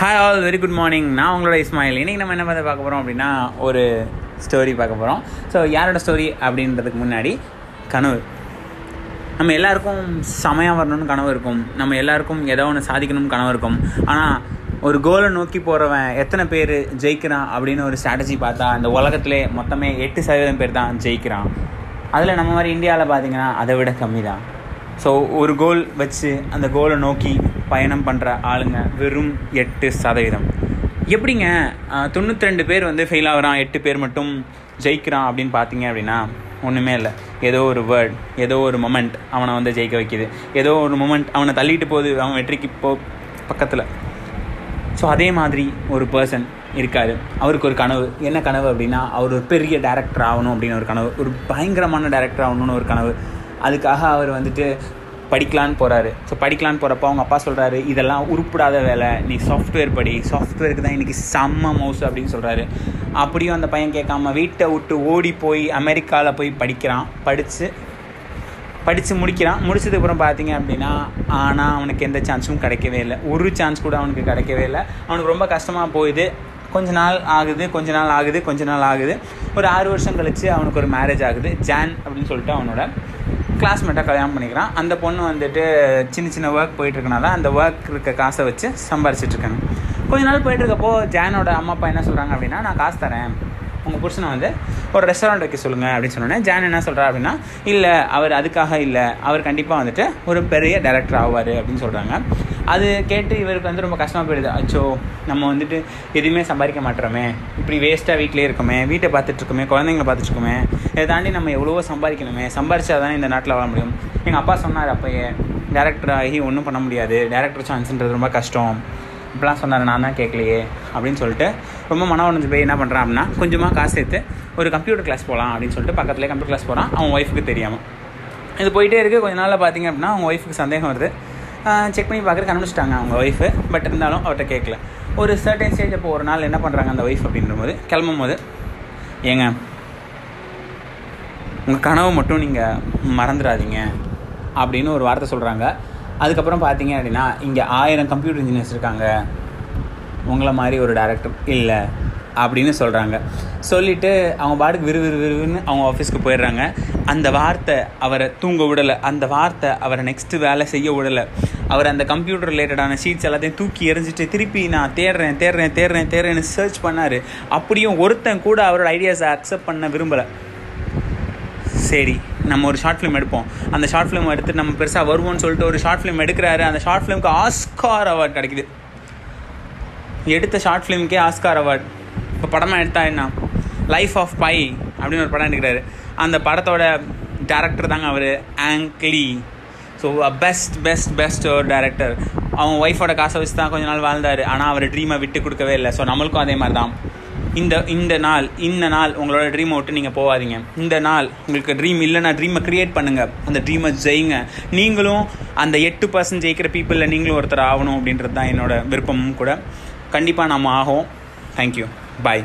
Hi all very good morning நான் உங்களோட இஸ்மாயில். இன்றைக்கி நம்ம என்ன பார்த்து பார்க்க போகிறோம் அப்படின்னா ஒரு ஸ்டோரி பார்க்க போகிறோம் ஸோ யாரோட ஸ்டோரி அப்படின்றதுக்கு முன்னாடி கனவு. நம்ம எல்லாருக்கும் செமையாக வரணும்னு கனவு இருக்கும். நம்ம எல்லாருக்கும் ஏதோ ஒன்று சாதிக்கணும்னு கனவு இருக்கும். ஆனால் ஒரு கோலை நோக்கி போகிறவன் எத்தனை பேர் ஜெயிக்கிறான் அப்படின்னு ஒரு ஸ்ட்ராட்டஜி பார்த்தா அந்த உலகத்திலே மொத்தமே எட்டு சதவீதம் பேர் தான் ஜெயிக்கிறான். அதில் நம்ம மாதிரி இந்தியாவில் பார்த்தீங்கன்னா அதை விட கம்மி தான் ஸோ ஒரு கோல் வச்சு அந்த கோலை நோக்கி பயணம் பண்ணுற ஆளுங்க வெறும் எட்டு சதவீதம். எப்படிங்க தொண்ணூற்றி ரெண்டு பேர் வந்து ஃபெயில் ஆகிறான் எட்டு பேர் மட்டும் ஜெயிக்கிறான் அப்படின்னு பார்த்தீங்க அப்படின்னா ஒன்றுமே இல்லை. ஏதோ ஒரு வேர்ட் ஏதோ ஒரு மொமெண்ட் அவனை வந்து ஜெயிக்க வைக்கிது. ஏதோ ஒரு மொமெண்ட் அவனை தள்ளிட்டு போகுது அவன் வெற்றிக்கு போ பக்கத்தில். ஸோ அதே மாதிரி ஒரு பர்சன் இருக்காரு. அவருக்கு ஒரு கனவு. என்ன கனவு அப்படின்னா அவர் ஒரு பெரிய டேரக்டர் ஆகணும் அப்படின்னு ஒரு கனவு. ஒரு பயங்கரமான டேரக்டர் ஆகணும்னு ஒரு கனவு. அதுக்காக அவர் வந்துட்டு படிக்கலான்னு போகிறாரு ஸோ படிக்கலான்னு போகிறப்ப அவங்க அப்பா சொல்கிறாரு இதெல்லாம் உருப்பிடாத வேலை. நீ சாஃப்ட்வேர் படி. சாஃப்ட்வேருக்கு தான் இன்றைக்கி செம்ம மவுஸ் அப்படின்னு சொல்கிறாரு அப்படியும் அந்த பையன் கேட்காம வீட்டை விட்டு ஓடி போய் அமெரிக்காவில் போய் படிக்கிறான். படித்து படித்து முடிக்கிறான். முடிச்சதுக்கப்புறம் பார்த்தீங்க அப்படின்னா ஆனால் அவனுக்கு எந்த சான்ஸும் கிடைக்கவே இல்லை. ஒரு சான்ஸ் கூட அவனுக்கு கிடைக்கவே இல்லை. அவனுக்கு ரொம்ப கஷ்டமாக போயிடுது கொஞ்ச நாள் ஆகுது கொஞ்ச நாள் ஆகுது கொஞ்ச நாள் ஆகுது. ஒரு ஆறு வருஷம் கழித்து அவனுக்கு ஒரு மேரேஜ் ஆகுது. ஜான் அப்படின்னு சொல்லிட்டு அவனோட கிளாஸ்மேட்டாக கல்யாணம் பண்ணிக்கிறான் அந்த பொண்ணு வந்துட்டு சின்ன சின்ன ஒர்க் போயிட்டுருக்கனால அந்த ஒர்க் இருக்க காசை வச்சு சம்பாரிச்சிட்ருக்காங்க கொஞ்ச நாள் போயிட்டுருக்கப்போ ஜானோட அம்மா அப்பா என்ன சொல்கிறாங்க அப்படின்னா நான் காசு தரேன். உங்கள் புருஷனை வந்து ஒரு ரெஸ்டாரண்ட் வைக்க சொல்லுங்கள் அப்படின்னு சொன்னோன்னே ஜான் என்ன சொல்கிறா அப்படின்னா இல்லை அவர் அதுக்காக இல்லை. அவர் கண்டிப்பாக வந்துட்டு ஒரு பெரிய டேரக்டர் ஆவார் அப்படின்னு சொல்கிறாங்க அது கேட்டு இவருக்கு வந்து ரொம்ப கஷ்டமாக போயிடுது. அச்சோ நம்ம வந்துட்டு எதுவுமே சம்பாதிக்க மாட்டோமே. இப்படி வேஸ்ட்டாக வீட்டிலே இருக்கோமே. வீட்டை பார்த்துட்ருக்கோமே. குழந்தைங்கள பார்த்துட்ருக்கோமே. இதை தாண்டி நம்ம எவ்வளவோ சம்பாதிக்கணுமே. சம்பாரிச்சா தானே இந்த நாட்டில் வாழ முடியும்? எங்கள் அப்பா சொன்னார் அப்போயே டேரக்டர் ஆகி ஒன்றும் பண்ண முடியாது. டேரக்டர் சான்ஸ்ன்றது ரொம்ப கஷ்டம். இப்படிலாம் சொன்னார் நான் தான் கேட்கலையே அப்படின்னு சொல்லிட்டு ரொம்ப மன உடஞ்சு போய் என்ன பண்ணுறான் அப்படின்னா கொஞ்சமாக காசு சேர்த்து ஒரு கம்ப்யூட்டர் கிளாஸ் போகலாம் அப்படின்னு சொல்லிட்டு பக்கத்துலேயே கம்ப்யூட்டர் கிளாஸ் போகிறான் அவன் ஒய்ஃபுக்கு தெரியாமல் இது போயிட்டே இருக்குது கொஞ்ச நாளில் பார்த்தீங்க அப்படின்னா அவங்க ஒய்ஃபுக்கு சந்தேகம் வருது. செக் பண்ணி பார்க்குறது கண்டுபிடிச்சிட்டாங்க அவங்க ஒய்ஃபு பட் இருந்தாலும் அவர்கிட்ட கேட்கல. ஒரு சர்டன் ஸ்டேஜ் அப்போ ஒரு நாள் என்ன பண்ணுறாங்க அந்த ஒய்ஃப் அப்படின்ற போது கிளம்பும் போது ஏங்க உங்கள் கனவை மட்டும் நீங்கள் மறந்துடாதீங்க அப்படின்னு ஒரு வார்த்தை சொல்கிறாங்க அதுக்கப்புறம் பார்த்தீங்க அப்படின்னா இங்கே ஆயிரம் கம்ப்யூட்டர் இன்ஜினியர்ஸ் இருக்காங்க. உங்களை மாதிரி ஒரு டேரக்டர் இல்லை அப்படின்னு சொல்கிறாங்க சொல்லிவிட்டு அவங்க பாட்டுக்கு விறு விறு விறுன்னு அவங்க ஆஃபீஸ்க்கு போயிடுறாங்க. அந்த வார்த்தை அவரை தூங்க விடலை. அந்த வார்த்தை அவரை நெக்ஸ்ட்டு வேலை செய்ய விடலை. அவர் அந்த கம்ப்யூட்டர் ரிலேட்டடான ஷீட்ஸ் எல்லாத்தையும் தூக்கி எறிஞ்சிட்டு திருப்பி நான் தேடுறேன் தேடுறேன் தேடுறேன் தேடுறேன்னு சர்ச் பண்ணார். அப்படியும் ஒருத்தன் கூட அவரோட ஐடியாஸை அக்செப்ட் பண்ண விரும்பலை. சரி. நம்ம ஒரு ஷார்ட் ஃபிலிம் எடுப்போம். அந்த ஷார்ட் ஃபிலிம் எடுத்து நம்ம பெருசாக வருவோம்னு சொல்லிட்டு ஒரு ஷார்ட் ஃபிலிம் எடுக்கிறாரு. அந்த ஷார்ட் ஃபிலிம்க்கு ஆஸ்கார் அவார்ட் கிடைக்குது. எடுத்த ஷார்ட் ஃபிலிம்க்கே ஆஸ்கார் அவார்ட் இப்போ படமாக எடுத்தா என்ன? லைஃப் ஆஃப் பை அப்படின்னு ஒரு படம் எடுக்கிறாரு. அந்த படத்தோட டேரக்டர் தாங்க அவர் Ang Lee so best best best ஒரு டேரக்டர் அவன் ஒய்ஃபோட காசை வச்சு தான் கொஞ்ச நாள் வாழ்ந்தார். ஆனால் அவர் ட்ரீமை விட்டு கொடுக்கவே இல்லை. ஸோ நம்மளுக்கும் அதே மாதிரி தான் இந்த இந்த நாள் இந்த நாள் உங்களோட ட்ரீமை விட்டு நீங்கள் போகாதீங்க. இந்த நாள் உங்களுக்கு ட்ரீம் இல்லைன்னா ட்ரீமை க்ரியேட் பண்ணுங்கள் அந்த ட்ரீமை ஜெயிங்க. நீங்களும் அந்த எட்டு பர்சன்ட் ஜெயிக்கிற பீப்புளில் நீங்களும் ஒருத்தர் ஆகணும் அப்படின்றது தான் என்னோட விருப்பமும் கூட. கண்டிப்பாக நம்ம ஆகும் தேங்க்யூ பாய்